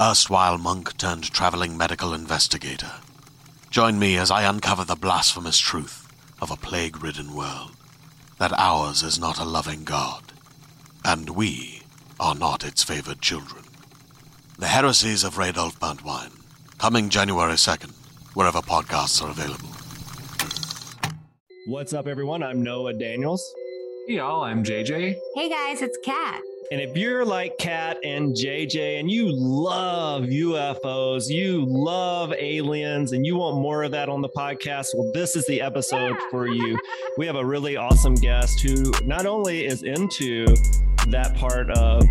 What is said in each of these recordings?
erstwhile monk turned traveling medical investigator. Join me as I uncover the blasphemous truth of a plague ridden world that ours is not a loving God, and we are not its favored children. The heresies of Radolf Burntwine, coming January 2nd, wherever podcasts are available. What's up, everyone? I'm Noah Daniels. Hey y'all, I'm JJ. Hey guys, it's Cat. And if you're like Cat and JJ and you love UFOs, you love aliens, and you want more of that on the podcast, well, this is the episode for you. We have a really awesome guest who not only is into that part of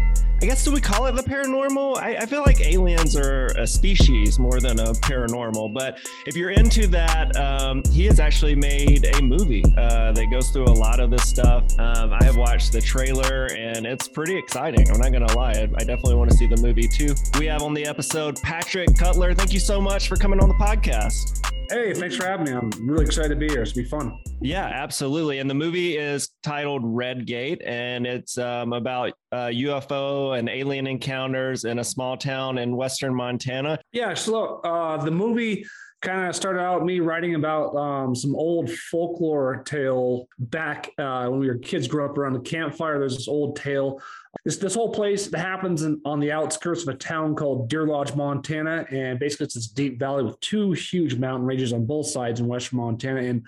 I guess do we call it the paranormal? I, I, feel like aliens are a species more than a paranormal. But if you're into that, um, he has actually made a movie uh, that goes through a lot of this stuff. Um, I have watched the trailer and it's pretty exciting. I'm not gonna lie, I, I definitely want to see the movie too. We have on the episode Patrick Cutler. Thank you so much for coming on the podcast. Hey, thanks for having me. I'm really excited to be here. It's gonna be fun. Yeah, absolutely. And the movie is titled Redgate, and it's um, about uh, UFO and alien encounters in a small town in western Montana. Yeah, so uh, the movie kind of started out me writing about um, some old folklore tale back uh, when we were kids, grew up around the campfire. There's this old tale. This this whole place that happens in, on the outskirts of a town called Deer Lodge, Montana, and basically it's this deep valley with two huge mountain ranges on both sides in western Montana. And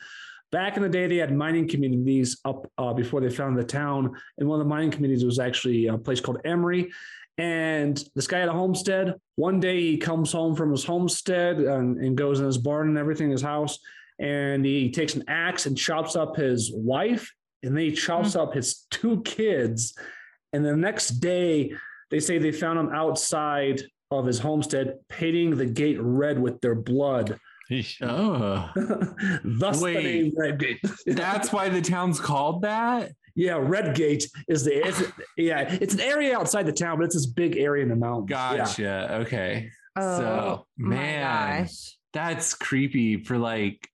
back in the day, they had mining communities up uh, before they founded the town. And one of the mining communities was actually a place called Emery. And this guy had a homestead. One day he comes home from his homestead and, and goes in his barn and everything, his house, and he takes an axe and chops up his wife, and then he chops mm-hmm. up his two kids. And the next day, they say they found him outside of his homestead, painting the gate red with their blood. Oh, thus Wait, the name Redgate. that's why the town's called that. Yeah, Redgate is the it's, yeah, it's an area outside the town, but it's this big area in the mountains. Gotcha. Yeah. Okay. Oh, so man, that's creepy for like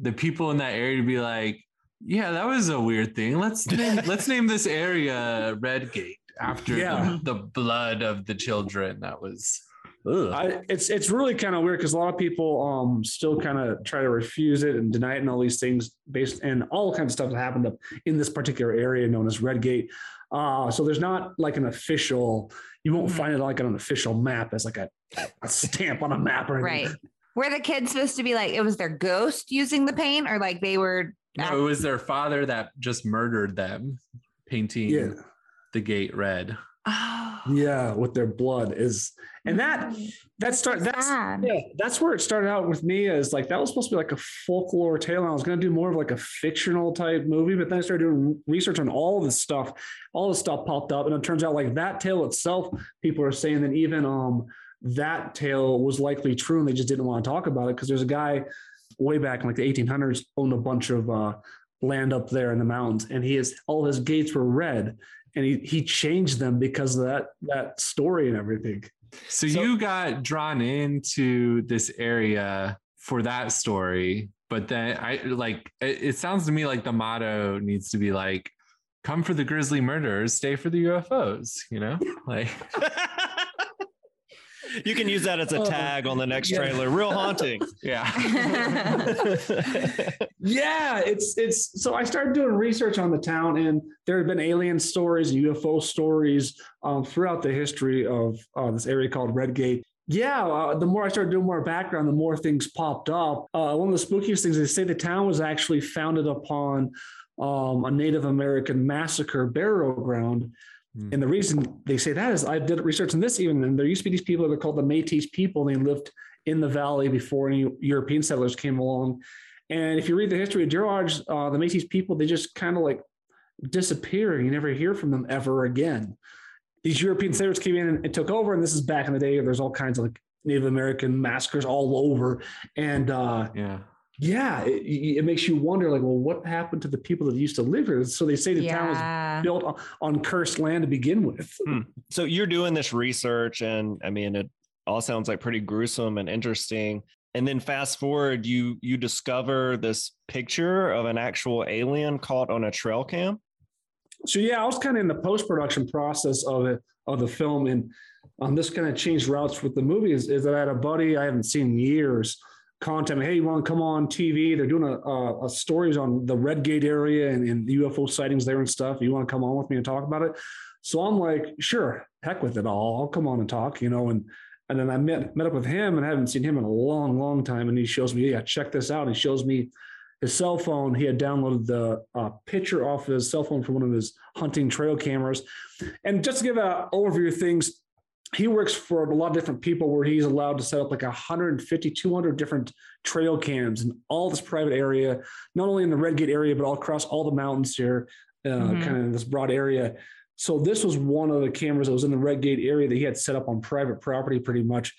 the people in that area to be like, yeah, that was a weird thing. Let's name, let's name this area Redgate after yeah. the, the blood of the children. That was I, it's it's really kind of weird because a lot of people um still kind of try to refuse it and deny it and all these things based and all kinds of stuff that happened up in this particular area known as Redgate. Uh, so there's not like an official. You won't mm-hmm. find it like on an official map as like a, a stamp on a map or anything. Right. Were the kids supposed to be like it was their ghost using the paint, or like they were? No, it was their father that just murdered them, painting yeah. the gate red. Oh. Yeah, with their blood is and that mm. that start that's yeah that's where it started out with me is like that was supposed to be like a folklore tale and i was going to do more of like a fictional type movie but then i started doing research on all this stuff all this stuff popped up and it turns out like that tale itself people are saying that even um that tale was likely true and they just didn't want to talk about it because there's a guy way back in like the 1800s owned a bunch of uh land up there in the mountains and he has all his gates were red and he he changed them because of that that story and everything so, so you got drawn into this area for that story, but then I like it, it sounds to me like the motto needs to be like come for the grisly murders, stay for the UFOs, you know? Like You can use that as a Oh, tag on the next trailer. Real haunting. Yeah. yeah, it's it's so I started doing research on the town, and there have been alien stories and UFO stories um, throughout the history of uh, this area called Redgate. Yeah, uh, the more I started doing more background, the more things popped up. Uh, one of the spookiest things they say the town was actually founded upon um, a Native American massacre burial ground. Hmm. And the reason they say that is I did research on this even, and there used to be these people that are called the Métis people. They lived in the valley before any European settlers came along. And if you read the history of Gerard's, uh, the Métis people, they just kind of like disappear. You never hear from them ever again. These European settlers came in and, and took over, and this is back in the day. There's all kinds of like Native American massacres all over, and uh, Yeah. Yeah, it, it makes you wonder, like, well, what happened to the people that used to live here? So they say the town was built on, on cursed land to begin with. so you're doing this research, and I mean, it all sounds like pretty gruesome and interesting. And then fast forward, you you discover this picture of an actual alien caught on a trail cam. So yeah, I was kind of in the post production process of it of the film, and um, this kind of changed routes with the movie. Is, is that I had a buddy I haven't seen in years contact me, hey, you want to come on TV? They're doing a, a, a stories on the Redgate area and, and UFO sightings there and stuff. You want to come on with me and talk about it? So I'm like, sure, heck with it all. I'll come on and talk, you know, and and then I met met up with him and I haven't seen him in a long, long time. And he shows me, yeah, check this out. He shows me his cell phone. He had downloaded the uh, picture off his cell phone from one of his hunting trail cameras. And just to give an overview of things, he works for a lot of different people where he's allowed to set up like 150, 200 different trail cams in all this private area, not only in the Redgate area, but all across all the mountains here, uh, Mhm. kind of in this broad area. So this was one of the cameras that was in the Redgate area that he had set up on private property pretty much.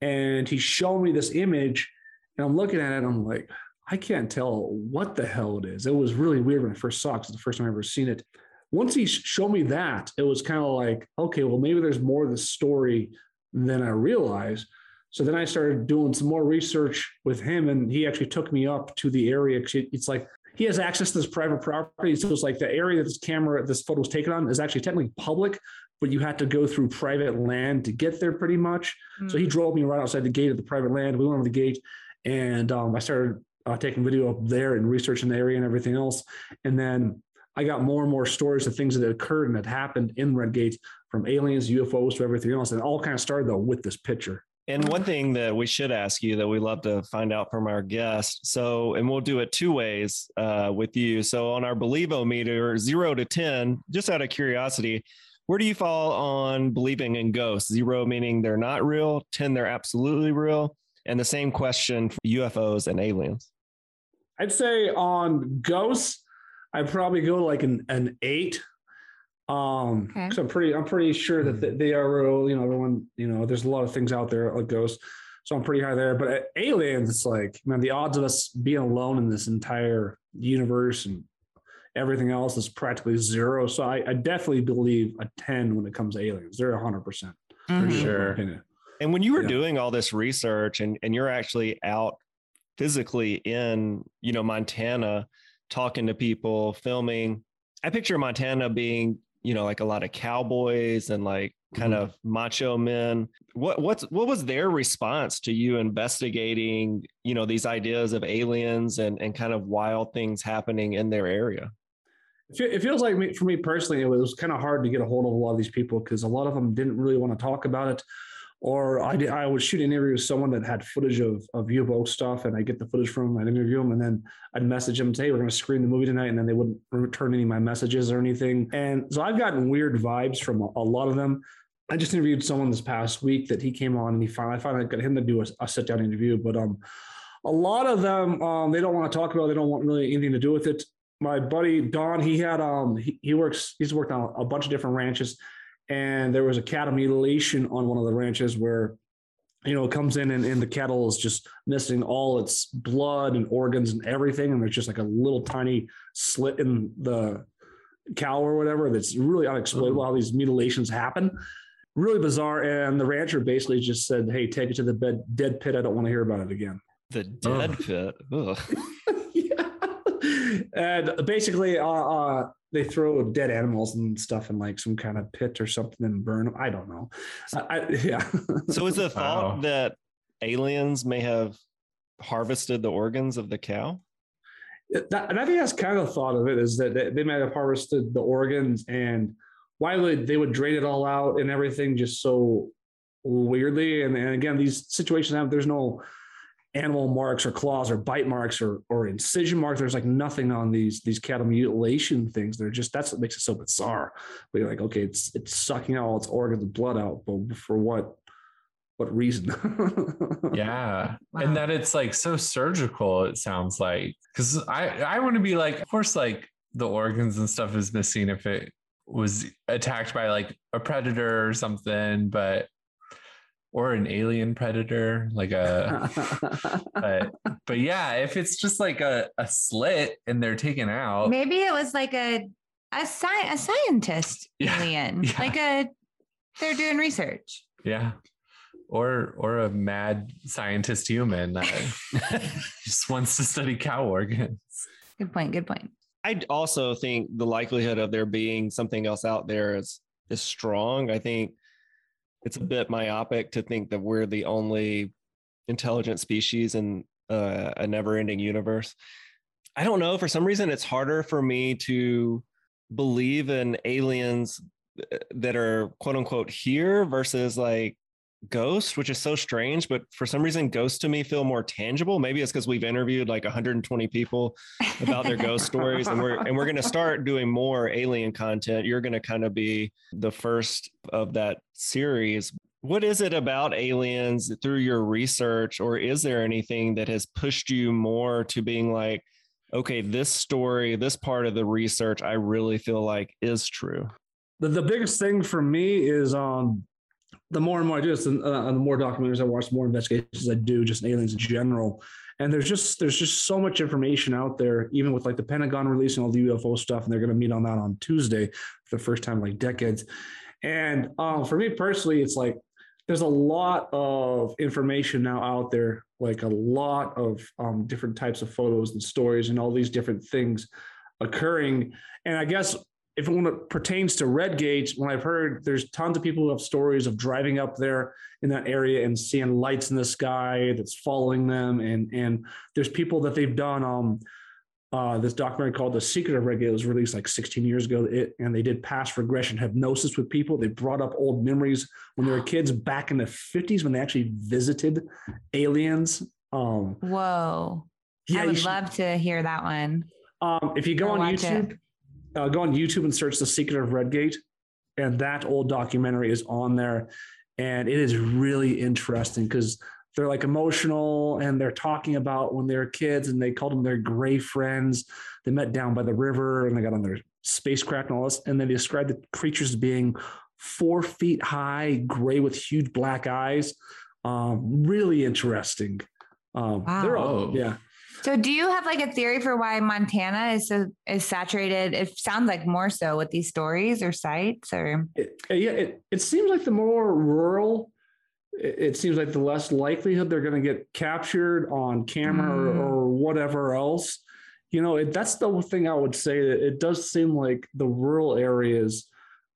And he showed me this image and I'm looking at it. I'm like, I can't tell what the hell it is. It was really weird when I first saw it. 'cause It's the first time I've ever seen it. Once he showed me that, it was kind of like, okay, well, maybe there's more to the story than I realized. So then I started doing some more research with him, and he actually took me up to the area. It's like he has access to this private property. So it's like the area that this camera, this photo was taken on, is actually technically public, but you had to go through private land to get there pretty much. So he drove me right outside the gate of the private land. We went over the gate, and um, I started uh, taking video up there and researching the area and everything else. And then I got more and more stories of things that had occurred and had happened in Redgate, from aliens, UFOs, to everything else. And it all kind of started though with this picture. And one thing that we should ask you that we love to find out from our guest. So, and we'll do it two ways uh, with you. So, on our Believo meter, zero to 10, just out of curiosity, where do you fall on believing in ghosts? Zero meaning they're not real, 10 they're absolutely real. And the same question for UFOs and aliens. I'd say on ghosts, I'd probably go like an, an eight. Um, Okay. so I'm pretty, I'm pretty sure that th- they are real. You know, everyone, you know, there's a lot of things out there like ghosts, so I'm pretty high there. But uh, aliens, it's like, man, the odds of us being alone in this entire universe and everything else is practically zero. So I, I definitely believe a ten when it comes to aliens. They're hundred percent for sure. And when you were Yeah. doing all this research and, and you're actually out physically in, you know, Montana, talking to people, filming, I picture Montana being, you know, like a lot of cowboys and like kind Mhm. of macho men. What what's what was their response to you investigating, you know, these ideas of aliens and and kind of wild things happening in their area? It It feels like me, for me personally, it was kind of hard to get a hold of a lot of these people because a lot of them didn't really want to talk about it. Or I, did, I would shoot an interview with someone that had footage of, of UFO stuff, and I get the footage from them, I'd interview them, and then I'd message them, hey, we're going to screen the movie tonight, and then they wouldn't return any of my messages or anything. And so I've gotten weird vibes from a, a lot of them. I just interviewed someone this past week that he came on, and he finally, I finally got him to do a, a sit down interview, but um, a lot of them um, they don't want to talk about. it. They don't want really anything to do with it my buddy Don, he had um he, he works he's worked on a bunch of different ranches, and there was a cattle mutilation on one of the ranches where you know it comes in and, and the cattle is just missing all its blood and organs and everything, and there's just like a little tiny slit in the cow or whatever that's really unexplainable mm-hmm. how these mutilations happen. Really bizarre. And the rancher basically just said, Hey, take it to the bed, dead pit. I don't want to hear about it again. The dead pit. Ugh. yeah. and basically, uh, uh, they throw dead animals and stuff in like some kind of pit or something and burn them. I don't know. I, I, yeah. So is the thought Wow. that aliens may have harvested the organs of the cow? That, and I think that's kind of the thought of it is that they, they might have harvested the organs and why would they would drain it all out and everything just so weirdly. And, and again, these situations have there's no animal marks or claws or bite marks or or incision marks. There's like nothing on these these cattle mutilation things. They're just that's what makes it so bizarre. But you're like, okay, it's it's sucking out all its organs and blood out, but for what what reason? yeah Wow. and that it's like so surgical it sounds like because i i want to be like of course like the organs and stuff is missing if it was attacked by like a predator or something but or an alien predator like a but but yeah if it's just like a, a slit and they're taken out Maybe it was like a a, sci- a scientist Yeah, alien, yeah. like a they're doing research. yeah or or a mad scientist human that just wants to study cow organs Good point. Good point. I also think the likelihood of there being something else out there is is strong. I think it's a bit myopic to think that we're the only intelligent species in uh, a never-ending universe. I don't know. For some reason, it's harder for me to believe in aliens uh, that are quote unquote here versus like ghosts, which is so strange. But for some reason, ghosts to me feel more tangible. Maybe it's because we've interviewed like 120 people about their ghost stories and we're and we're going to start doing more alien content you're going to kind of be the first of that series what is it about aliens through your research or is there anything that has pushed you more to being like okay this story this part of the research i really feel like is true the, the biggest thing for me is um the more and more I do this, and uh, the more documentaries I watch, the more investigations I do, just in aliens in general. And there's just there's just so much information out there, even with like the Pentagon releasing all the UFO stuff, and they're going to meet on that on Tuesday for the first time in like decades. And um, for me personally, it's like there's a lot of information now out there, like a lot of um, different types of photos and stories and all these different things occurring. And I guess if when it pertains to red Redgate, when I've heard there's tons of people who have stories of driving up there in that area and seeing lights in the sky that's following them, and and there's people that they've done um uh, this documentary called The Secret of Red Redgate was released like 16 years ago. It, and they did past regression hypnosis with people. They brought up old memories when they were kids back in the 50s when they actually visited aliens. Um, Whoa. yeah, I would should- love to hear that one. um, if you go on YouTube, it. Uh, go on YouTube and search "The Secret of Redgate," and that old documentary is on there, and it is really interesting because they're like emotional and they're talking about when they were kids and they called them their gray friends. They met down by the river and they got on their spacecraft and all this, and they described the creatures being four feet high, gray with huge black eyes. Um, really interesting. Um, they're all, Wow. yeah. So do you have like a theory for why Montana is so is saturated? It sounds like more so with these stories or sites or it, yeah, it, it seems like the more rural, it, it seems like the less likelihood they're going to get captured on camera or, Mm. or whatever else. You know, it, that's the thing I would say that it does seem like the rural areas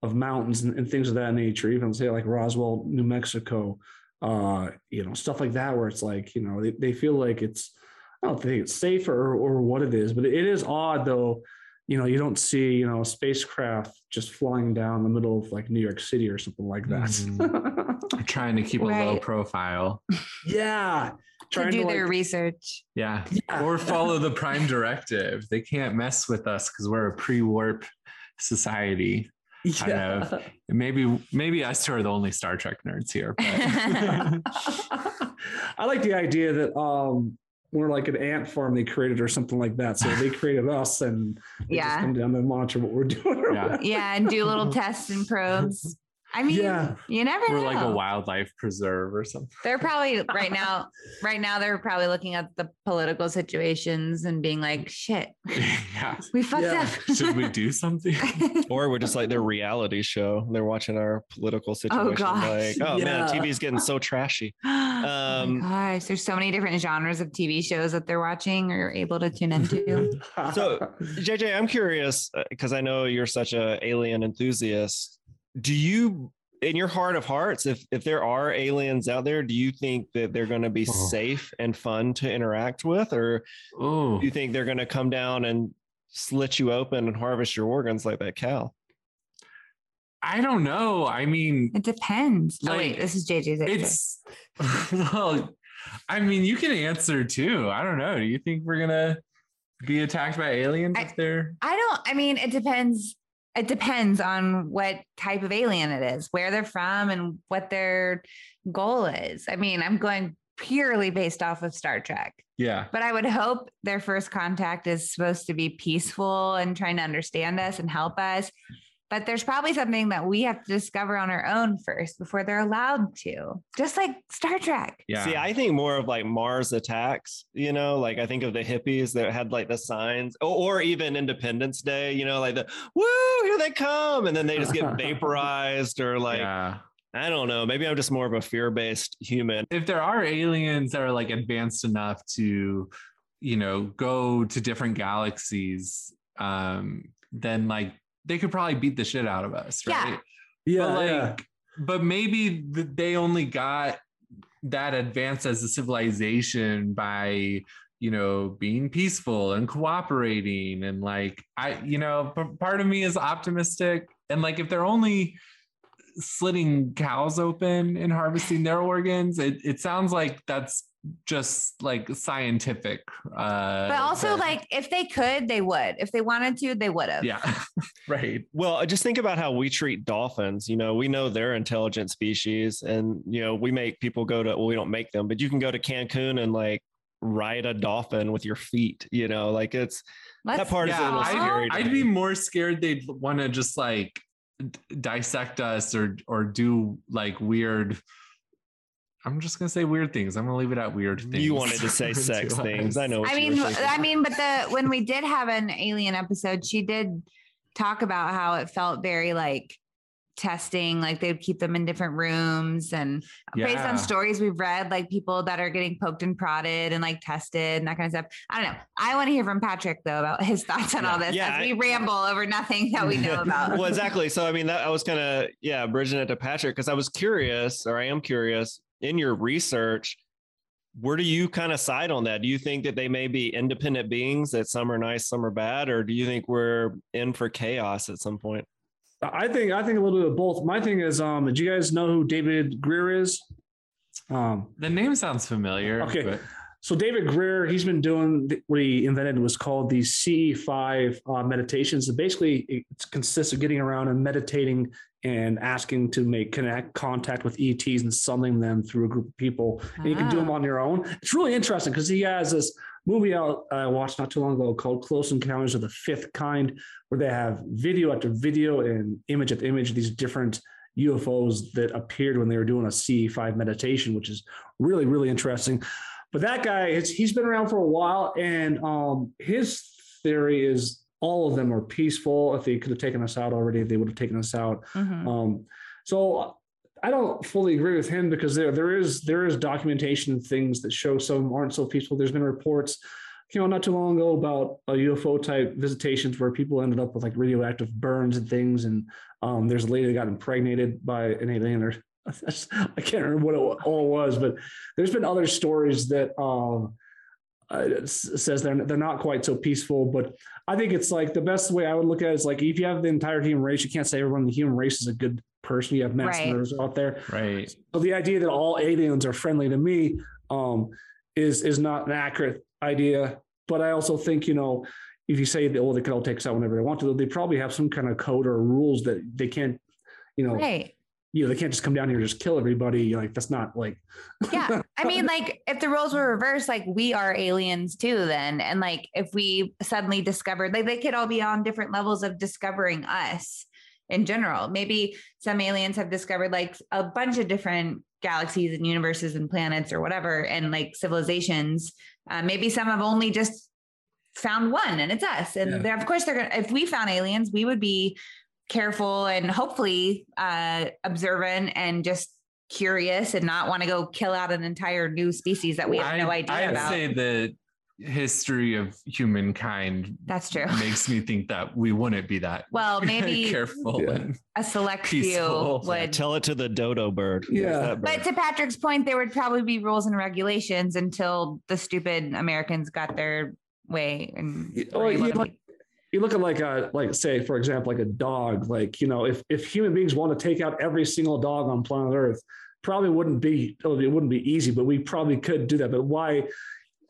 of mountains and, and things of that nature, even say like Roswell, New Mexico, uh, you know, stuff like that, where it's like, you know, they, they feel like it's, I don't think it's safer or, or what it is, but it is odd though you know, you don't see, you know, a spacecraft just flying down the middle of like New York City or something like that. trying to keep a low profile yeah. to do to, their like- research. yeah Yeah. or follow the prime directive they can't mess with us because we're a pre-warp society kind yeah. of. maybe maybe us two are the only star trek nerds here but I like the idea that um we're like an ant farm they created or something like that. So they created us and they just Yeah. come down and monitor what we're doing. Yeah. Yeah, and do little tests and probes. I mean, Yeah. you never We're know. like a wildlife preserve or something. They're probably right now, right now, they're probably looking at the political situations and being like, shit, yeah. we fucked Yeah. up. Should we do something? Or we're just like their reality show. They're watching our political situation. gosh. Like, oh man, Yeah. TV's getting so trashy. oh Um, my gosh, there's so many different genres of TV shows that they're watching or able to tune into. So, JJ, I'm curious because I know you're such a alien enthusiast. Do you, in your heart of hearts, if if there are aliens out there, do you think that they're going to be Oh. safe and fun to interact with, or oh, do you think they're going to come down and slit you open and harvest your organs like that cow? I don't know. I mean, It depends. oh wait, this is JJ's answer. it's well, I mean, you can answer too. I don't know. Do you think we're gonna be attacked by aliens I- if they're I don't, I mean, it depends. It depends on what type of alien it is, where they're from, and what their goal is. I mean, I'm going purely based off of Star Trek, yeah. but I would hope their first contact is supposed to be peaceful and trying to understand us and help us. But there's probably something that we have to discover on our own first before they're allowed to, just like Star Trek. Yeah. See, I think more of like Mars attacks, you know, like I think of the hippies that had like the signs or, or even Independence Day, you know, like the woo, here they come. And then they just get vaporized or like, yeah. I don't know. Maybe I'm just more of a fear based human. If there are aliens that are like advanced enough to, you know, go to different galaxies, um, then like they could probably beat the shit out of us, right? yeah, but like yeah. but maybe they only got that advanced as a civilization by you know being peaceful and cooperating and like i you know p- part of me is optimistic and like if they're only slitting cows open and harvesting their organs it, it sounds like that's just like scientific uh But also, that- like, if they could, they would. If they wanted to, they would have. yeah right Well, just think about how we treat dolphins. You know, we know they're intelligent species, and you know, we make people go to. Well, we don't make them, but you can go to Cancun and like ride a dolphin with your feet. You know, like it's Let's, that part is a yeah, little I'd, scary. I'd be more scared they'd want to just like d- dissect us or or do like weird. I'm just gonna say weird things. I'm gonna leave it at weird things. You wanted to say sex To things. I know. What I you mean, were. I mean, but the when we did have an alien episode, she did talk about how it felt very like testing, like they'd keep them in different rooms and based on stories we've read, like people that are getting poked and prodded and like tested and that kind of stuff. I don't know. I want to hear from Patrick though about his thoughts on all this Yeah, as I- we ramble over nothing that we know about. well, exactly. So, I mean, that I was kind of yeah, bridging it to Patrick because I was curious, or I am curious in your research. Where do you kind of side on that? Do you think that they may be independent beings that some are nice, some are bad, or do you think we're in for chaos at some point? I think I think a little bit of both. My thing is, um, do you guys know who David Greer is? Um, The name sounds familiar. Okay. but- so David Greer, he's been doing what he invented was called the CE5 uh, meditations. And basically, it consists of getting around and meditating and asking to make connect contact with ETs and summoning them through a group of people. And you can do them Ah. on your own. It's really interesting because he has this movie out I watched not too long ago called Close Encounters of the Fifth Kind, where they have video after video and image after image of these different UFOs that appeared when they were doing a CE5 meditation, which is really, really interesting. But that guy, he's been around for a while, and um, his theory is all of them are peaceful. If they could have taken us out already, they would have taken us out. Mhm. Um, so I don't fully agree with him because there there is there is documentation things that show some aren't so peaceful. There's been reports, you know, not too long ago about a UFO type visitations where people ended up with like radioactive burns and things. And um, there's a lady that got impregnated by an alien or I can't remember what it all was, but there's been other stories that um, uh, it says they're they're not quite so peaceful. But I think it's like the best way I would look at it is like if you have the entire human race, you can't say everyone in the human race is a good person. You have mass Right. murderers out there. right. So the idea that all aliens are friendly to me um, is is not an accurate idea. But I also think you know if you say that oh they could all take us out whenever they want to, they probably have some kind of code or rules that they can't. You know, Right. You know, they can't just come down here and just kill everybody. Like that's not like. Yeah. I mean, like if the roles were reversed, like we are aliens too, then. And like if we suddenly discovered, like they could all be on different levels of discovering us. in general. Maybe some aliens have discovered like a bunch of different galaxies and universes and planets or whatever, and like civilizations. Uh, maybe some have only just found one and it's us. And Yeah. they're, of course, they're to, if we found aliens, we would be careful and hopefully uh, observant and just curious and not want to go kill out an entire new species that we have no idea I'd about. say the history of humankind That's true. makes me think that we wouldn't be that Well, maybe careful. Yeah. and- a select Peaceful. few would. Tell it to the dodo bird. Yeah. Where's that But to Patrick's point, there would probably be rules and regulations until the stupid Americans got their way and Yeah, were you to like- be- you look at like a like say for example like a dog like you know if if human beings want to take out every single dog on planet earth probably wouldn't be oh, it wouldn't be easy but we probably could do that but why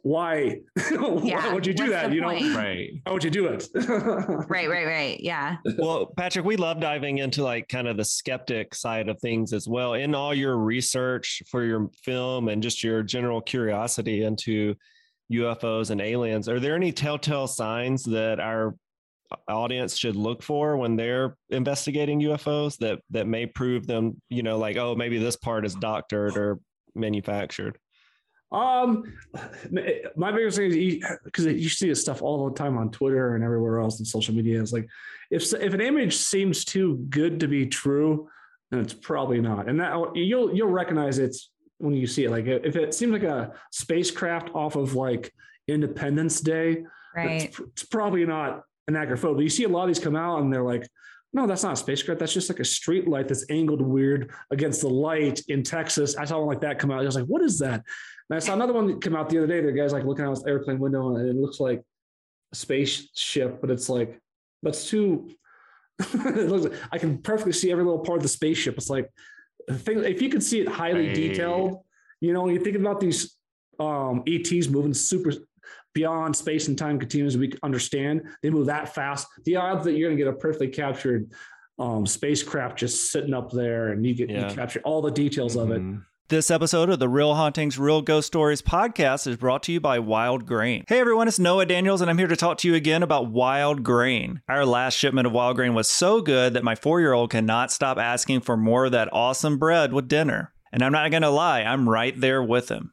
why why would you do what's that the you know point? right. why would you do it right, right, right. Yeah. well, Patrick, we love diving into like kind of the skeptic side of things as well. In all your research for your film and just your general curiosity into UFOs and aliens, are there any telltale signs that our audience should look for when they're investigating UFOs that that may prove them, you know, like oh maybe this part is doctored or manufactured? Um, my biggest thing is because you see this stuff all the time on Twitter and everywhere else in social media. It's like if if an image seems too good to be true, then it's probably not. And that you'll you'll recognize it's when you see it. Like if it seems like a spacecraft off of like Independence Day, Right. it's, it's probably not an. But you see a lot of these come out and they're like, no, that's not a spacecraft. That's just like a street light that's angled weird against the light in Texas. I saw one like that come out. I was like, what is that? And I saw another one that came out the other day. The guy's like looking out his airplane window and it looks like a spaceship, but it's like, that's too. it looks like, I can perfectly see every little part of the spaceship. It's like, thing, if you could see it highly detailed, you know, when you think about these um, ETs moving super beyond space and time continuums we understand, they move that fast. The odds that you're going to get a perfectly captured um, spacecraft just sitting up there and you get Yeah. you capture all the details of it. Mhm. This episode of the Real Hauntings, Real Ghost Stories podcast is brought to you by Wild Grain. Hey everyone, it's Noah Daniels, and I'm here to talk to you again about Wild Grain. Our last shipment of Wild Grain was so good that my four year old cannot stop asking for more of that awesome bread with dinner. And I'm not gonna lie, I'm right there with him.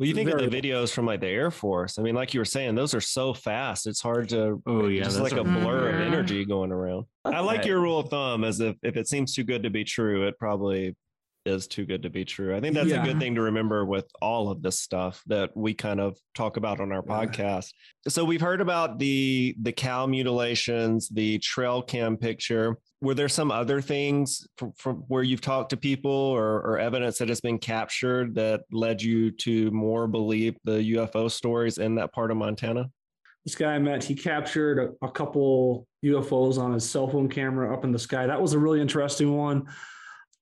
Well, you think of the videos from like the Air Force. I mean, like you were saying, those are so fast. It's hard to Oh yeah, just like a a- blur of Mhm. energy going around. I like your rule of thumb as if if it seems too good to be true, it probably is too good to be true. I think that's Yeah. a good thing to remember with all of this stuff that we kind of talk about on our podcast. So we've heard about the the cow mutilations, the trail cam picture. Were there some other things from, from where you've talked to people or, or evidence that has been captured that led you to more believe the UFO stories in that part of Montana? this guy I met, he captured a, a couple UFOs on his cell phone camera up in the sky. That was a really interesting one.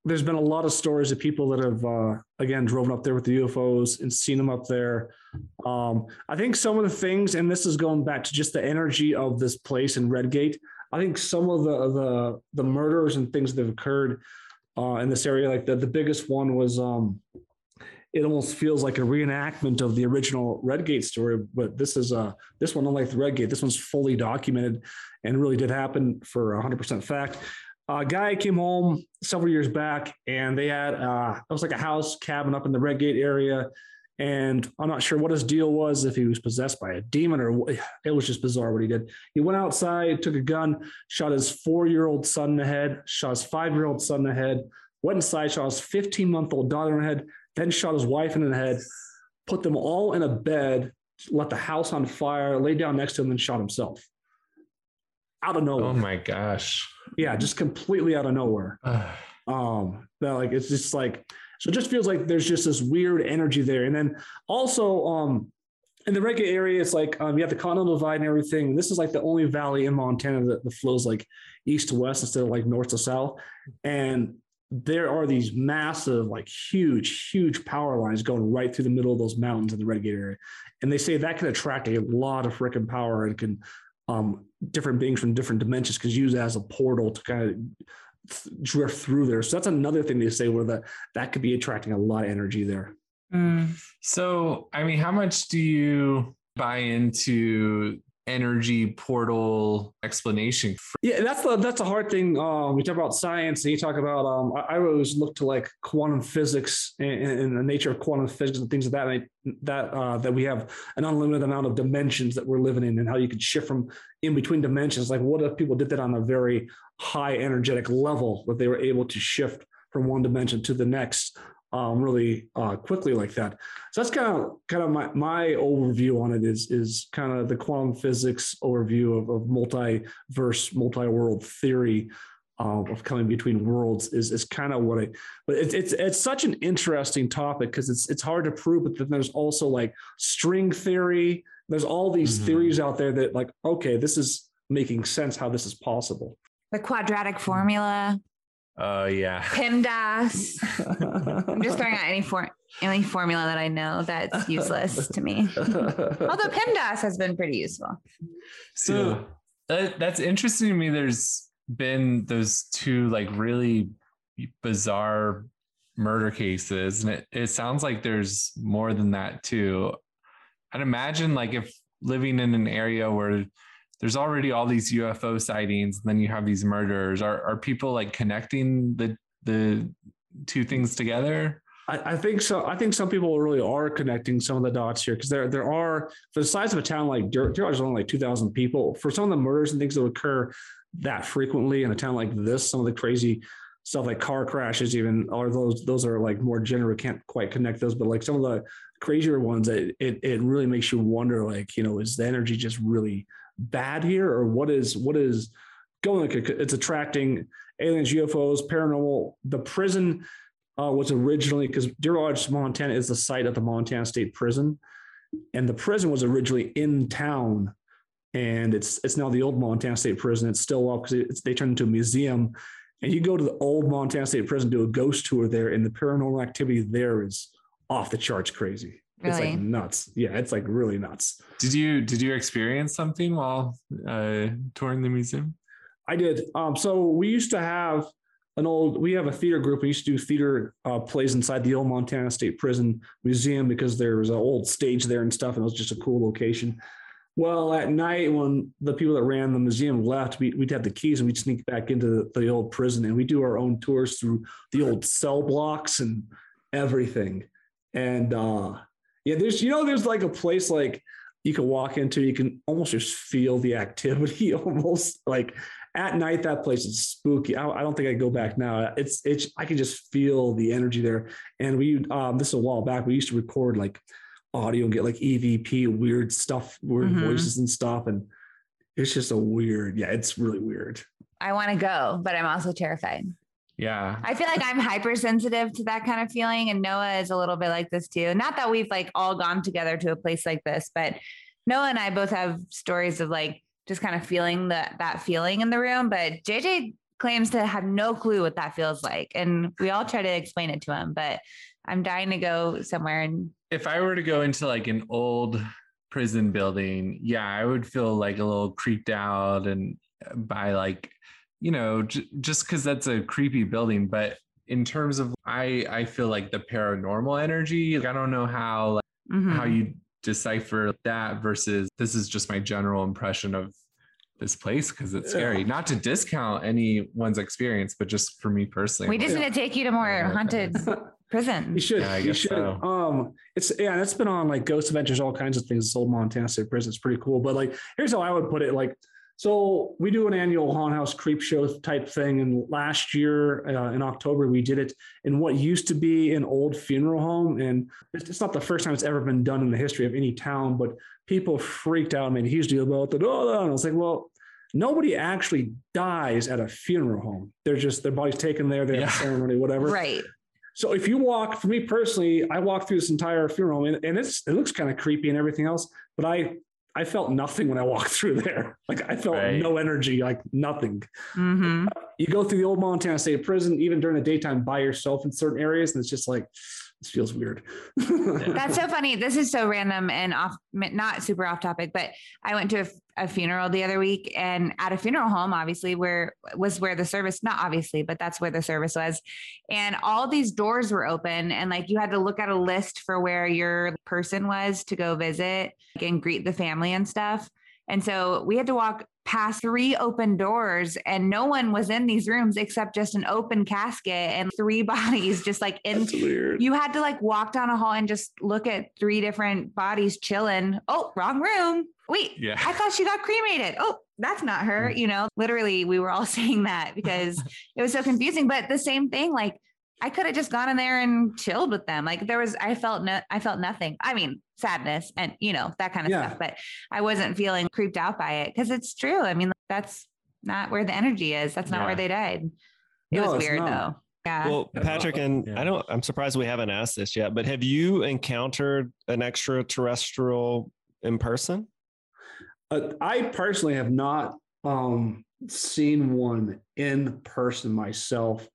There's been a lot of stories of people that have, uh, again, driven up there with the UFOs and seen them up there. Um, I think some of the things, and this is going back to just the energy of this place in Redgate. I think some of the the the murders and things that have occurred uh, in this area, like the the biggest one was um, it almost feels like a reenactment of the original Redgate story, but this is uh this one, unlike the Redgate, this one's fully documented and really did happen for 100% fact. A guy came home several years back, and they had uh it was like a house cabin up in the Redgate area, and I'm not sure what his deal was if he was possessed by a demon or. It was just bizarre what he did. He went outside, took a gun, shot his four year old son in the head, shot his five year old son in the head, went inside, shot his 15 month old daughter in the head, then shot his wife in the head, put them all in a bed, let the house on fire, laid down next to him, and shot himself. Out of nowhere. Oh my gosh. Yeah, just completely out of nowhere. um, that like it's just like so it just feels like there's just this weird energy there. And then also um in the Redgate area, it's like um, you have the Continental Divide and everything. This is like the only valley in Montana that, that flows like east to west instead of like north to south. And there are these massive, like huge, huge power lines going right through the middle of those mountains in the Redgate area. And they say that can attract a lot of freaking power and can um, different beings from different dimensions can use as a portal to kind of drift through there. So that's another thing they say where that that could be attracting a lot of energy there. So, I mean, how much do you buy into energy portal explanation? Yeah, that's the that's a hard thing. Um, we talk about science, and you talk about. Um, I, I always look to like quantum physics and, and the nature of quantum physics and things of that and that uh, that we have an unlimited amount of dimensions that we're living in, and how you could shift from in between dimensions. Like, what if people did that on a very high energetic level, that they were able to shift from one dimension to the next um, really uh, quickly like that. So that's kind of kind of my my overview on it is is kind of the quantum physics overview of, of multiverse, multi-world theory um, of coming between worlds is is kind of what I. But it's it's it's such an interesting topic because it's it's hard to prove. But then there's also like string theory. There's all these theories out there that like okay, this is making sense how this is possible. The quadratic formula, Oh yeah. PEMDAS. I'm just throwing out any form any formula that I know that's useless to me. Although PEMDAS has been pretty useful. So that, that's interesting to me. There's been those two like really bizarre murder cases, and it, it sounds like there's more than that too. I'd imagine like if living in an area where there's already all these UFO sightings, and then you have these murders, are are people like connecting the the two things together? I, I think so. I think some people really are connecting some of the dots here because there there are for the size of a town like Deer is only like two thousand people. For some of the murders and things that occur that frequently in a town like this, some of the crazy stuff like car crashes, even or those those are like more general. Can't quite connect those, but like some of the crazier ones, it it, it really makes you wonder. Like you know, is the energy just really bad here, or what is what is going? It's attracting aliens, UFOs, paranormal. The prison uh, was originally because Deer Lodge, Montana, is the site of the Montana State Prison, and the prison was originally in town, and it's it's now the old Montana State Prison. It's still up because they turned into a museum, and you go to the old Montana State Prison, do a ghost tour there, and the paranormal activity there is off the charts crazy. It's like nuts. Yeah, it's like really nuts. Did you did you experience something while uh, touring the museum? I did. Um, so we used to have an old. We have a theater group. We used to do theater uh, plays inside the old Montana State Prison Museum because there was an old stage there and stuff, and it was just a cool location. Well, at night when the people that ran the museum left, we, we'd have the keys and we'd sneak back into the, the old prison and we do our own tours through the old cell blocks and everything. And uh, yeah, there's you know there's like a place like you can walk into, you can almost just feel the activity almost like at night that place is spooky. I, I don't think I'd go back now. It's it's I can just feel the energy there. And we um this is a while back. We used to record like audio and get like EVP weird stuff, weird Mhm. voices and stuff. And it's just a weird, yeah, it's really weird. I want to go, but I'm also terrified. Yeah. I feel like I'm hypersensitive to that kind of feeling. And Noah is a little bit like this too. Not that we've like all gone together to a place like this, but Noah and I both have stories of like just kind of feeling that that feeling in the room. But JJ claims to have no clue what that feels like. And we all try to explain it to him, but I'm dying to go somewhere and if I were to go into like an old prison building, yeah, I would feel like a little creeped out and by like, you know, j- just because that's a creepy building. But in terms of, I I feel like the paranormal energy. Like, I don't know how like, Mm-hmm. how you decipher that versus this is just my general impression of this place because it's scary. Yeah. Not to discount anyone's experience, but just for me personally, we just like, need to take you to more haunted prisons. You should. Yeah, I you should. so. Um, it's yeah, and it's been on like Ghost Adventures, all kinds of things. This old Montana State Prison. It's pretty cool. But like, here's how I would put it: like, so we do an annual haunted house creep show type thing, and last year uh, in October we did it in what used to be an old funeral home, and it's, it's not the first time it's ever been done in the history of any town, but people freaked out, made a huge deal about it. Oh, and I was like, well. Nobody actually dies at a funeral home. They're just their body's taken there. They have Yeah. a ceremony, whatever. Right. So if you walk, for me personally, I walked through this entire funeral home and, and it's it looks kind of creepy and everything else, but I I felt nothing when I walked through there. Like I felt Right. no energy, like nothing. hmm You go through the old Montana State Prison, even during the daytime by yourself in certain areas, and it's just like this feels weird. That's so funny. This is so random and off, not super off topic, but I went to a, a funeral the other week and at a funeral home, obviously, where was where the service, not obviously, but that's where the service was. And all these doors were open and like you had to look at a list for where your person was to go visit and greet the family and stuff. And so we had to walk past three open doors and no one was in these rooms except just an open casket and three bodies just like in you had to like walk down a hall and just look at three different bodies chilling. Oh, wrong room. Wait, Yeah. I thought she got cremated. Oh, that's not her. Mm. You know, literally, we were all saying that because it was so confusing. But the same thing, like I could have just gone in there and chilled with them. Like there was, I felt no, I felt nothing. I mean, sadness and you know that kind of Yeah. stuff. But I wasn't feeling creeped out by it because it's true. I mean, that's not where the energy is. That's not Yeah. where they died. It No, was weird though. Yeah. Well, Patrick, and Yeah. I don't, I'm surprised we haven't asked this yet, but have you encountered an extraterrestrial in person? Uh, I personally have not um, seen one in person myself.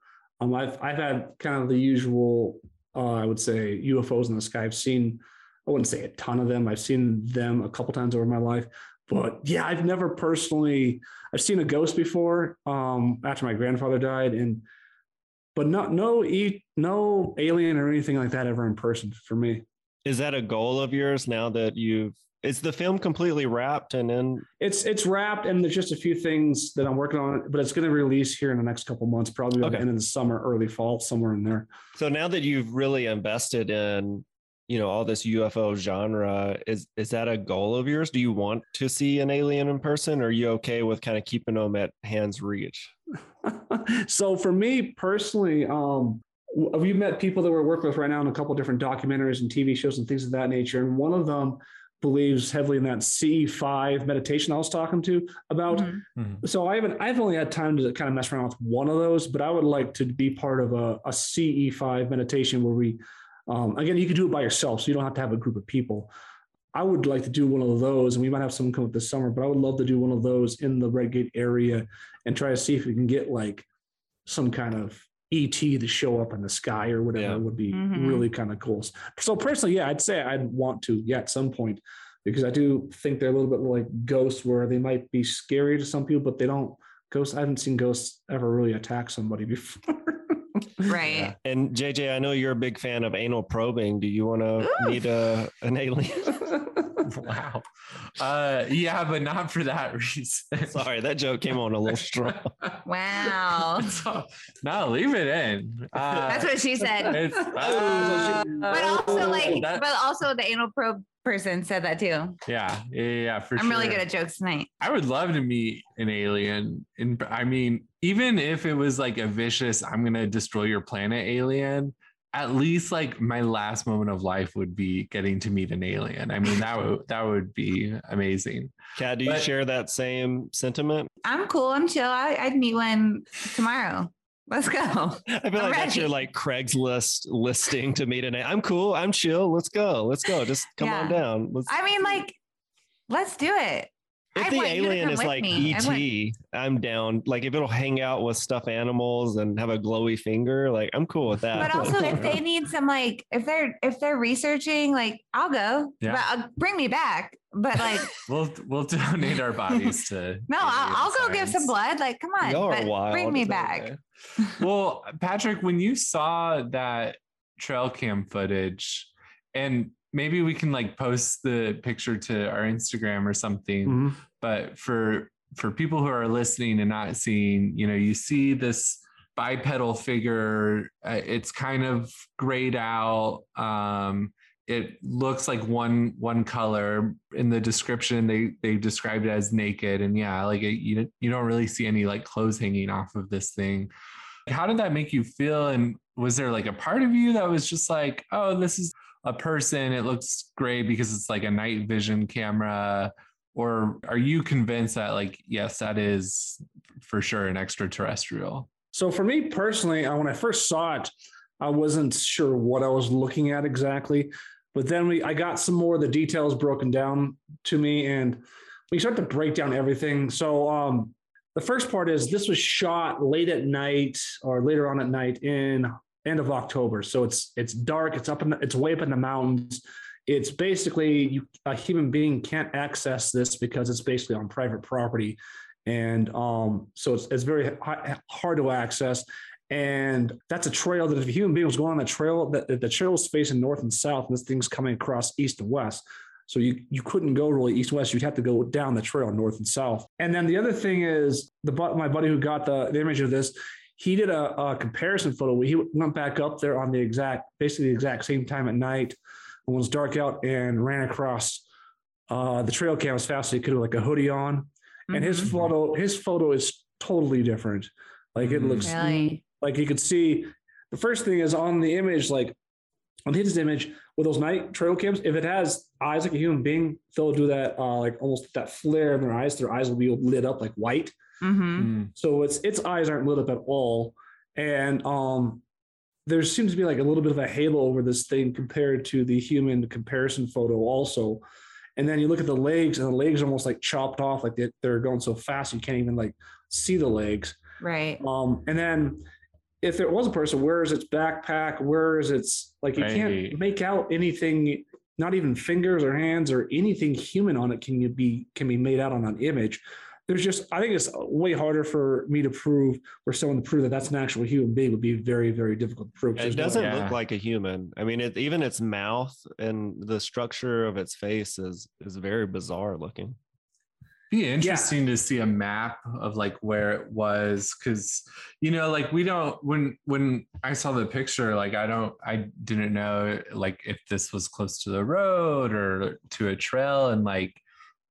Um, I've I've had kind of the usual, uh, I would say, UFOs in the sky. I've seen, I wouldn't say a ton of them. I've seen them a couple times over my life, but yeah, I've never personally. I've seen a ghost before um, after my grandfather died, and but not no e no alien or anything like that ever in person for me. Is that a goal of yours now that you've, is the film completely wrapped and in? It's it's wrapped, and there's just a few things that I'm working on, but it's going to release here in the next couple months, probably Okay. the end of the summer, early fall, somewhere in there. So now that you've really invested in, you know, all this UFO genre, is is that a goal of yours? Do you want to see an alien in person? Or are you okay with kind of keeping them at hand's reach? so for me personally, um, we've met people that we're working with right now in a couple different documentaries and TV shows and things of that nature, and one of them believes heavily in that CE5 meditation I was talking to about. Mhm. So I haven't I've only had time to kind of mess around with one of those, but I would like to be part of a, a CE5 meditation where we um, again you can do it by yourself, so you don't have to have a group of people. I would like to do one of those, and we might have someone come up this summer, but I would love to do one of those in the Redgate area and try to see if we can get like some kind of ET to show up in the sky or whatever Yeah. would be Mhm. really kind of cool. So personally, yeah, I'd say I'd want to, yeah, at some point, because I do think they're a little bit like ghosts where they might be scary to some people, but they don't ghosts. I haven't seen ghosts ever really attack somebody before. right. And JJ, I know you're a big fan of anal probing. Do you want to meet a, an alien? wow. Uh, yeah, but not for that reason. Sorry, that joke came on a little strong. Wow. no, leave it in. Uh, That's what she said. it's, uh, But also, like, like, that- but also the anal probe person said that too. Yeah, yeah, yeah, for sure. I'm sure. really good at jokes tonight. I would love to meet an alien. And I mean, even if it was like a vicious, I'm gonna destroy your planet alien, at least like my last moment of life would be getting to meet an alien. I mean, that would that would be amazing. Cat, do you But- share that same sentiment? I'm cool. I'm chill. I, I'd meet one tomorrow. Let's go. I feel I'm like that's your like Craigslist listing to meet an. I'm cool. I'm chill. Let's go. Let's go. Just come on down. Let's, I mean, like, let's do it. If I the want you to alien is like me. I want- ET, I'm down. Like if it'll hang out with stuffed animals and have a glowy finger, like I'm cool with that. But also, if they need some, like, if they're if they're researching, like, I'll go. Yeah. But uh, bring me back. But like, We'll we'll donate our bodies to. no, I'll, I'll go give some blood. Like, come on, but wild. bring me back. okay. well, Patrick, when you saw that trail cam footage, and maybe we can like post the picture to our Instagram or something. Mhm. But for for people who are listening and not seeing, you know, you see this bipedal figure. Uh, it's kind of grayed out. Um, it looks like one one color in the description they they described it as naked and yeah like it, you you don't really see any like clothes hanging off of this thing how did that make you feel and was there like a part of you that was just like oh this is a person it looks great because it's like a night vision camera or are you convinced that like yes that is for sure an extraterrestrial So for me personally, uh, when I first saw it, I wasn't sure what I was looking at exactly. But then we, I got some more of the details broken down to me, and we start to break down everything. So um, the first part is this was shot late at night or later on at night in end of October. So it's it's dark. It's up in the, it's way up in the mountains. It's basically you, a human being can't access this because it's basically on private property, and um, so it's it's very hard to access. And that's a trail that if a human being was going on a trail, that the trail is facing north and south, and this thing's coming across east and west. So you you couldn't go really east west. You'd have to go down the trail north and south. And then the other thing is the my buddy who got the, the image of this, he did a, a comparison photo. He went back up there on the exact basically the exact same time at night when it was dark out and ran across uh, the trail cam as fast as he could with like a hoodie on. And his Mhm. photo his photo is totally different. Like it Mhm. looks Really? like you could see the first thing is on the image, like on his image with those night trail cams, if it has eyes like a human being, they'll do that uh, like almost that flare in their eyes. Their eyes will be lit up like white. Mm-hmm. So its its eyes aren't lit up at all, and um, there seems to be like a little bit of a halo over this thing compared to the human comparison photo also. And then you look at the legs, and the legs are almost like chopped off, like they, they're going so fast you can't even like see the legs. Right. Um, and then if there was a person, where is its backpack? Where is its like you Right. can't make out anything, not even fingers or hands or anything human on it can you be can be made out on an image. There's just I think it's way harder for me to prove or someone to prove that that's an actual human being would be very very difficult to prove. It doesn't Yeah. look like a human. I mean, it, even its mouth and the structure of its face is is very bizarre looking. Be interesting to see a map of like where it was because you know like we don't when when i saw the picture like i don't i didn't know like if this was close to the road or to a trail and like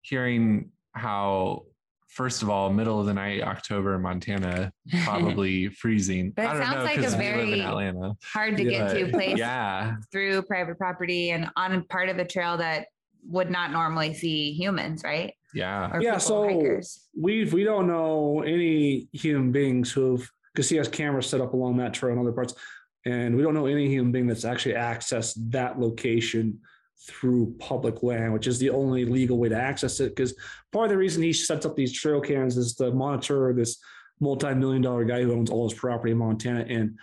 hearing how first of all middle of the night october montana probably freezing. But it sounds know like a because we live in very Hard to get to place yeah. through private property and on part of the trail that would not normally see humans, right? Yeah Or yeah, so hikers. we we don't know any human beings who've because he has cameras set up along that trail and other parts, and we don't know any human being that's actually accessed that location through public land, which is the only legal way to access it. Because part of the reason he sets up these trail cams is to monitor this multi-million dollar guy who owns all his property in Montana. And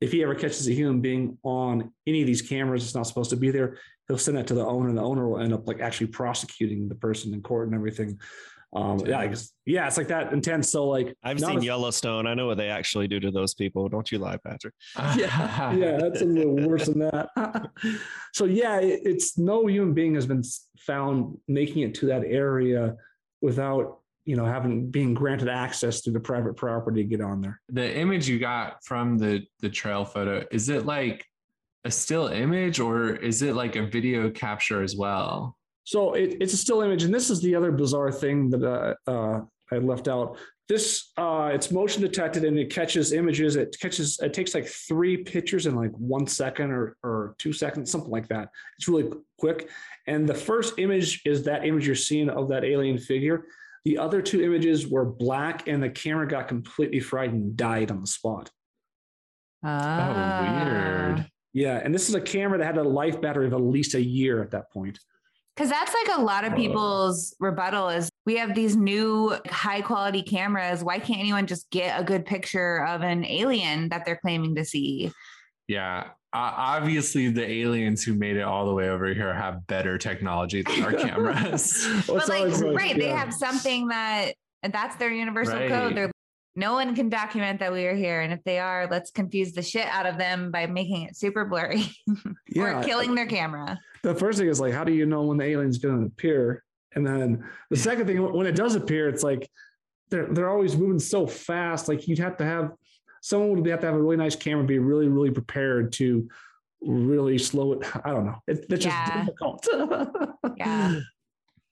if he ever catches a human being on any of these cameras, it's not supposed to be there. He'll send that to the owner, and the owner will end up like actually prosecuting the person in court and everything. Um, yeah, I guess, yeah, it's like that intense. So like, I've seen as- Yellowstone. I know what they actually do to those people. Don't you lie, Patrick? yeah, yeah, that's a little worse than that. so yeah, it- it's no human being has been found making it to that area without you know having being granted access to the private property to get on there. the image you got from the the trail photo is it like a still image or is it like a video capture as well? So it, it's a still image, and this is the other bizarre thing that uh, uh, I left out. This uh, it's motion detected and it catches images. It catches. It takes like three pictures in like one second or or two seconds, something like that. It's really quick. And the first image is that image you're seeing of that alien figure. The other two images were black, and the camera got completely fried and died on the spot. Ah. Oh, weird. Yeah, and this is a camera that had a life battery of at least a year at that point. Because that's like a lot of people's rebuttal is we have these new high quality cameras. Why can't anyone just get a good picture of an alien that they're claiming to see? Yeah. Uh, obviously, the aliens who made it all the way over here have better technology than our cameras. but like, right, they have something that and that's their universal Right. code. They're no one can document that we are here. And if they are, let's confuse the shit out of them by making it super blurry Yeah. or killing their camera. the first thing is like, how do you know when the alien's going to appear? And then the second thing, when it does appear, it's like they're they're always moving so fast. Like you'd have to have someone would have to have a really nice camera, be really really prepared to really slow it. I don't know. It, it's just Yeah. difficult. Yeah.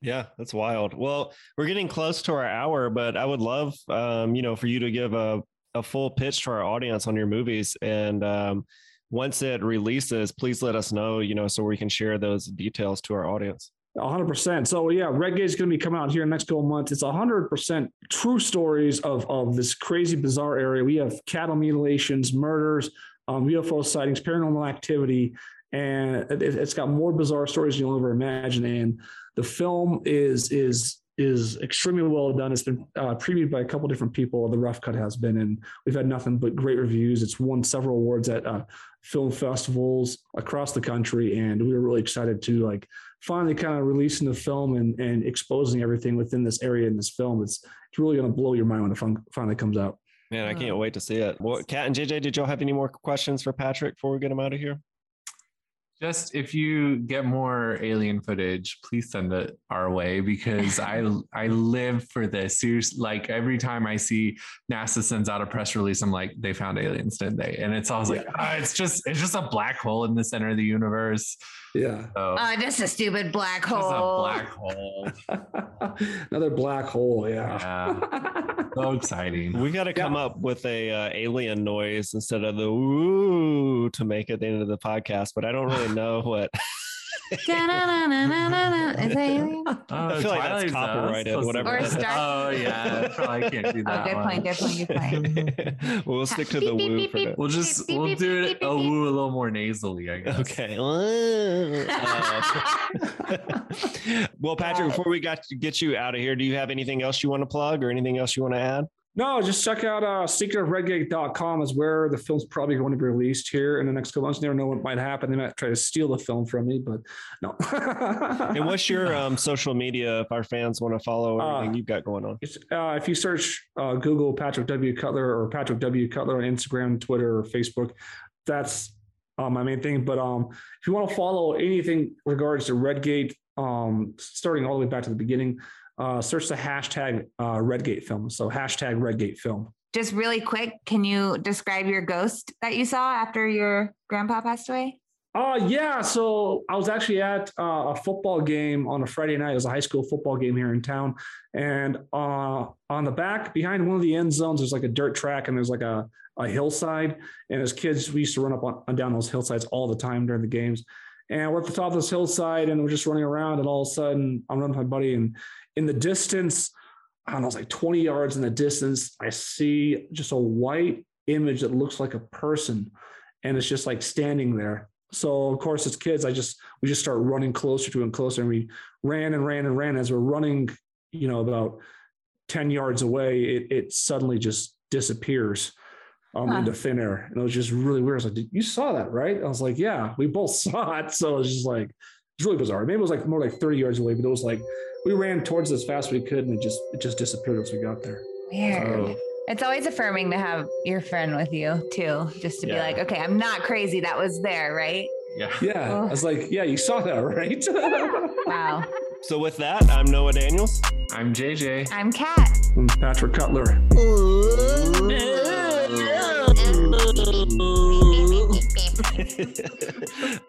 Yeah, that's wild. Well, we're getting close to our hour, but I would love, um, you know, for you to give a, a full pitch to our audience on your movies. And um, once it releases, please let us know, you know, so we can share those details to our audience. hundred percent. So yeah, Red is going to be coming out here in the next couple months. It's hundred percent true stories of of this crazy, bizarre area. We have cattle mutilations, murders, um, UFO sightings, paranormal activity, and it, it's got more bizarre stories than you'll ever imagine. And the film is is is extremely well done. It's been uh, previewed by a couple different people. The rough cut has been, and we've had nothing but great reviews. It's won several awards at uh, film festivals across the country, and we were really excited to like finally kind of releasing the film and and exposing everything within this area in this film. It's it's really going to blow your mind when it fin- finally comes out. Man, I can't wait to see it. Well, Cat and JJ, did y'all have any more questions for Patrick before we get him out of here? Just if you get more alien footage, please send it our way because I I live for this. Seriously, like every time I see NASA sends out a press release, I'm like, they found aliens, didn't they? And it's always like, "Ah, it's just it's just a black hole in the center of the universe. Yeah. So, Oh, just a stupid black just a hole. black hole. Another black hole. Yeah. Yeah. so exciting. We got to come up with a uh, alien noise instead of the ooh to make it the end of the podcast, but I don't really know what. That? Oh, I feel like that's copyrighted, Supposed whatever Or. Star- Oh yeah, probably can't do Oh, that. good one. point. Good point. Good point. we'll stick to the Beep, beep, woo for beep. that. We'll just we'll do it a woo a little more nasally, I guess. Okay. Uh, well, Patrick, before we got to get you out of here, do you have anything else you want to plug or anything else you want to add? No, just check out uh, secretofredgate.com is where the film's probably going to be released here in the next couple months. You never know what might happen. They might try to steal the film from me, but no. And what's your um, social media if our fans want to follow everything Uh, you've got going on? It's, uh, if you search uh, Google Patrick W. Cutler or Patrick W. Cutler on Instagram, Twitter, or Facebook, that's uh, my main thing. But um, if you want to follow anything regards to Redgate, um, starting all the way back to the beginning, uh, search the hashtag uh, Redgate film. So hashtag Redgate film. Just really quick, can you describe your ghost that you saw after your grandpa passed away? Uh yeah. So I was actually at uh, a football game on a Friday night. It was a high school football game here in town, and uh, on the back behind one of the end zones, there's like a dirt track, and there's like a a hillside. And as kids, we used to run up on, on down those hillsides all the time during the games. And we're at the top of this hillside, and we're just running around, and all of a sudden, I'm running with my buddy, and in the distance, I don't know, it's like 20 yards in the distance, I see just a white image that looks like a person, and it's just like standing there. So of course, as kids, I just we just start running closer to and closer, and we ran and ran and ran. As we're running, you know, about 10 yards away, it it suddenly just disappears um, Huh. into thin air. And it was just really weird. I was like, You saw that, right? I was like, Yeah, we both saw it. So it was just like it's really bizarre. Maybe it was like more like 30 yards away, but it was like we ran towards it as fast as we could, and it just it just disappeared as we got there. Weird. So- It's always affirming to have your friend with you too, just to be like, okay, I'm not crazy. That was there, right? Yeah. Yeah. I was like, Yeah, you saw that, right? Wow. So with that, I'm Noah Daniels. I'm JJ. I'm Cat. And Patrick Cutler.